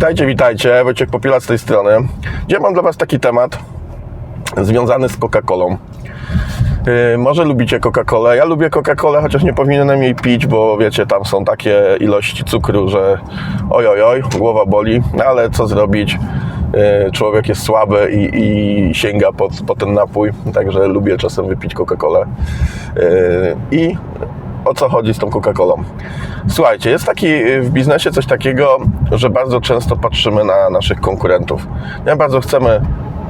Witajcie, witajcie. Wojciech Popiela z tej strony. Dzisiaj mam dla Was taki temat związany z Coca-Colą. Yy, może lubicie Coca-Colę. Ja lubię Coca-Colę, chociaż nie powinienem jej pić, bo wiecie, tam są takie ilości cukru, że oj, oj, oj, głowa boli, no, ale co zrobić? Yy, człowiek jest słaby i, i sięga po, po ten napój, także lubię czasem wypić Coca-Colę. Yy, I o co chodzi z tą Coca-Colą? Słuchajcie, jest taki y, w biznesie coś takiego, że bardzo często patrzymy na naszych konkurentów. Nie bardzo chcemy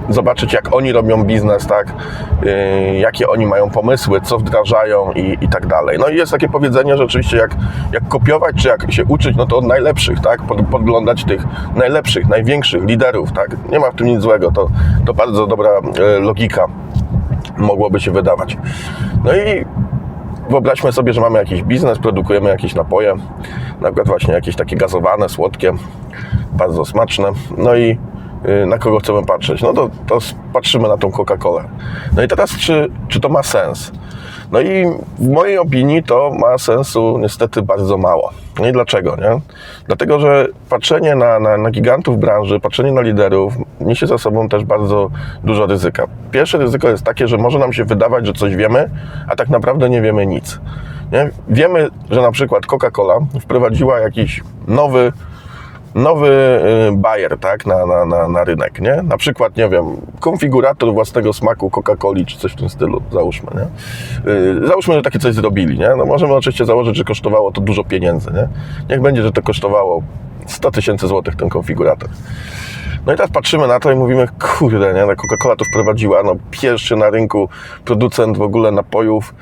zobaczyć, jak oni robią biznes, tak? Yy, jakie oni mają pomysły, co wdrażają i, i tak dalej. No i jest takie powiedzenie, że oczywiście jak, jak kopiować, czy jak się uczyć, no to od najlepszych, tak? Pod, podglądać tych najlepszych, największych liderów, tak? Nie ma w tym nic złego, to, to bardzo dobra yy, logika mogłoby się wydawać. No i wyobraźmy sobie, że mamy jakiś biznes, produkujemy jakieś napoje, na przykład właśnie jakieś takie gazowane, słodkie, bardzo smaczne. No i na kogo chcemy patrzeć? No to, to patrzymy na tą Coca-Colę. No i teraz, czy, czy to ma sens? No i w mojej opinii to ma sensu niestety bardzo mało. No i dlaczego, nie? Dlatego, że patrzenie na, na, na gigantów branży, patrzenie na liderów niesie za sobą też bardzo dużo ryzyka. Pierwsze ryzyko jest takie, że może nam się wydawać, że coś wiemy, a tak naprawdę nie wiemy nic. Nie? Wiemy, że na przykład Coca-Cola wprowadziła jakiś nowy nowy y, bajer tak, na, na, na, na rynek, nie? Na przykład, nie wiem, konfigurator własnego smaku Coca-Coli, czy coś w tym stylu, załóżmy, nie? Yy, załóżmy, że takie coś zrobili, nie? No możemy oczywiście założyć, że kosztowało to dużo pieniędzy, nie? Niech będzie, że to kosztowało 100 tysięcy złotych ten konfigurator. No i teraz patrzymy na to i mówimy, kurde, nie? No Coca-Cola to wprowadziła, no pierwszy na rynku producent w ogóle napojów,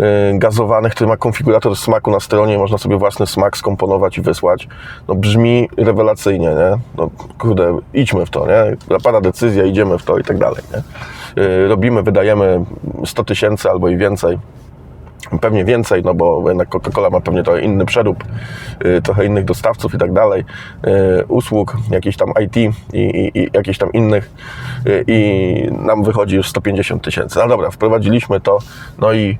y, gazowanych, który ma konfigurator smaku na stronie, można sobie własny smak skomponować i wysłać. No brzmi rewelacyjnie, nie? No kurde, idźmy w to, nie? Zapada decyzja, idziemy w to i tak dalej, nie? Y, Robimy, wydajemy 100 tysięcy albo i więcej. Pewnie więcej, no bo jednak Coca-Cola ma pewnie trochę inny przerób, y, trochę innych dostawców i tak dalej, usług, jakichś tam IT i, i, i jakichś tam innych i nam wychodzi już 150 tysięcy. No dobra, wprowadziliśmy to, no i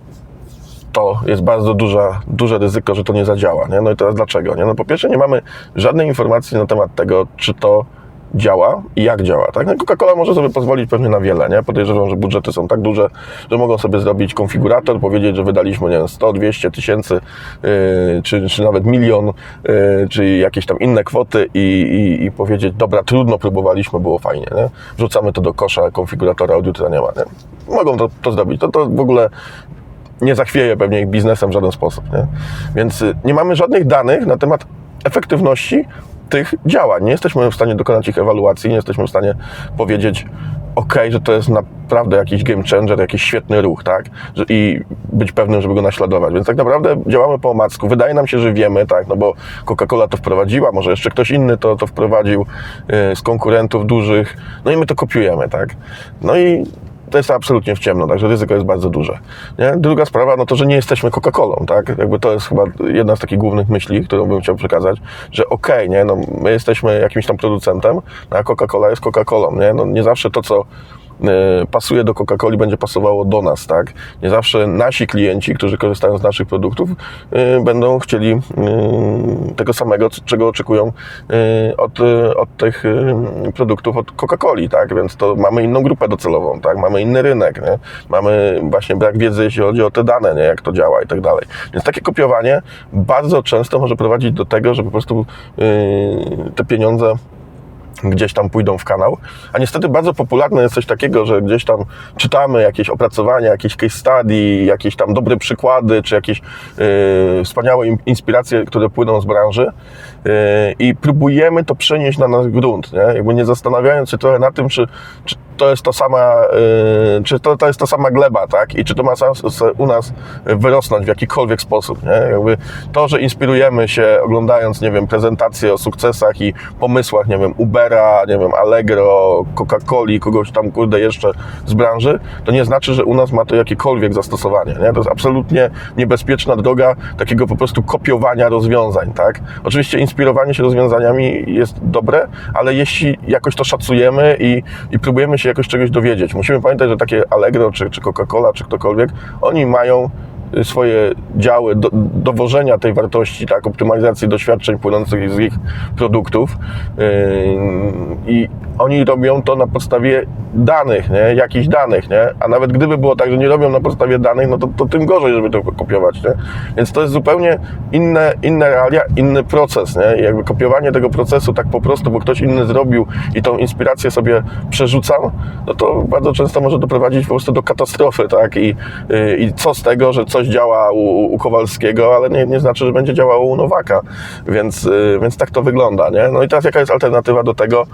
to jest bardzo duża, duże ryzyko, że to nie zadziała. Nie? No i teraz dlaczego? Nie? No po pierwsze nie mamy żadnej informacji na temat tego, czy to działa i jak działa. Tak? No Coca-Cola może sobie pozwolić pewnie na wiele. Nie? Podejrzewam, że budżety są tak duże, że mogą sobie zrobić konfigurator, powiedzieć, że wydaliśmy nie wiem, 100, 200 tysięcy, yy, czy, czy nawet milion, yy, czy jakieś tam inne kwoty i, i, i powiedzieć, dobra, trudno próbowaliśmy, było fajnie. Nie? Wrzucamy to do kosza konfiguratora, od jutra nie ma. Nie? Mogą to, to zrobić. To, to w ogóle nie zachwieje pewnie ich biznesem w żaden sposób. Nie? Więc y, nie mamy żadnych danych na temat efektywności tych działań. Nie jesteśmy w stanie dokonać ich ewaluacji, nie jesteśmy w stanie powiedzieć, ok, że to jest naprawdę jakiś game changer, jakiś świetny ruch, tak? I być pewnym, żeby go naśladować. Więc tak naprawdę działamy po omacku. Wydaje nam się, że wiemy, tak? No bo Coca-Cola to wprowadziła, może jeszcze ktoś inny to, to wprowadził yy, z konkurentów dużych, no i my to kopiujemy, tak? No i to jest absolutnie w ciemno, także ryzyko jest bardzo duże. Nie? Druga sprawa, no to, że nie jesteśmy Coca-Colą, tak? Jakby to jest chyba jedna z takich głównych myśli, którą bym chciał przekazać, że okej, okay, nie, no my jesteśmy jakimś tam producentem, no a Coca-Cola jest Coca-Colą, nie? No nie zawsze to, co pasuje do Coca-Coli, będzie pasowało do nas, tak? Nie zawsze nasi klienci, którzy korzystają z naszych produktów, y, będą chcieli y, tego samego, czego oczekują od, od tych produktów od Coca-Coli, tak? Więc to mamy inną grupę docelową, tak? Mamy inny rynek, nie? Mamy właśnie brak wiedzy, jeśli chodzi o te dane, nie? Jak to działa i tak dalej. Więc takie kopiowanie bardzo często może prowadzić do tego, że po prostu te pieniądze gdzieś tam pójdą w kanał. A niestety bardzo popularne jest coś takiego, że gdzieś tam czytamy jakieś opracowania, jakieś case study, jakieś tam dobre przykłady, czy jakieś yy, wspaniałe inspiracje, które płyną z branży i próbujemy to przenieść na nasz grunt, nie? Jakby nie zastanawiając się trochę na tym, czy, czy to jest to sama, yy, czy to, to jest ta sama gleba, tak? I czy to ma sens u nas wyrosnąć w jakikolwiek sposób, nie? Jakby to, że inspirujemy się oglądając, nie wiem, prezentacje o sukcesach i pomysłach, nie wiem, Ubera, nie wiem, Allegro, Coca-Coli, kogoś tam, kurde, jeszcze z branży, to nie znaczy, że u nas ma to jakiekolwiek zastosowanie, nie? To jest absolutnie niebezpieczna droga takiego po prostu kopiowania rozwiązań, tak? Oczywiście inspirowanie się rozwiązaniami jest dobre, ale jeśli jakoś to szacujemy i, i próbujemy się jakoś czegoś dowiedzieć. Musimy pamiętać, że takie Allegro, czy, czy Coca-Cola, czy ktokolwiek, oni mają y, swoje działy do, dowożenia tej wartości, tak, optymalizacji doświadczeń płynących z ich produktów yy, i oni robią to na podstawie danych, nie? jakichś danych, nie? a nawet gdyby było tak, że nie robią na podstawie danych, no to, to tym gorzej, żeby to kopiować, nie? więc to jest zupełnie inne, inne realia, inny proces, nie? Jakby kopiowanie tego procesu tak po prostu, bo ktoś inny zrobił i tą inspirację sobie przerzucam, no to bardzo często może doprowadzić po prostu do katastrofy, tak, i, yy, i co z tego, że coś działa u, u Kowalskiego, ale nie, nie znaczy, że będzie działało u Nowaka, więc, yy, więc tak to wygląda, nie? No i teraz jaka jest alternatywa do tego?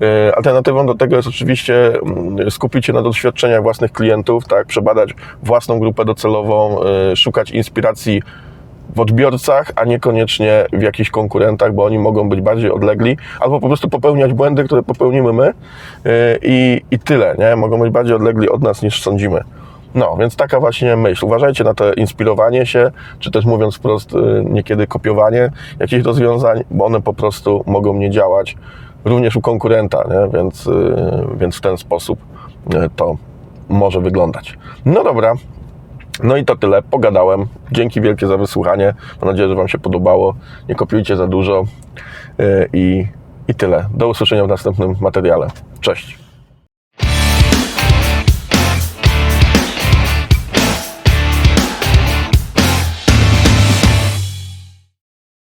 Yy, Alternatywą do tego jest oczywiście mm, skupić się na doświadczeniach własnych klientów, tak, przebadać własną grupę docelową, yy, szukać inspiracji w odbiorcach, a niekoniecznie w jakichś konkurentach, bo oni mogą być bardziej odlegli, albo po prostu popełniać błędy, które popełnimy my yy, i, i tyle, nie? Mogą być bardziej odlegli od nas niż sądzimy. No, więc taka właśnie myśl. Uważajcie na to inspirowanie się, czy też mówiąc wprost, niekiedy kopiowanie jakichś rozwiązań, bo one po prostu mogą nie działać również u konkurenta, nie? Więc, yy, więc w ten sposób yy, to może wyglądać. No dobra, no i to tyle. Pogadałem. Dzięki wielkie za wysłuchanie. Mam nadzieję, że Wam się podobało. Nie kopiujcie za dużo yy, i, i tyle. Do usłyszenia w następnym materiale. Cześć.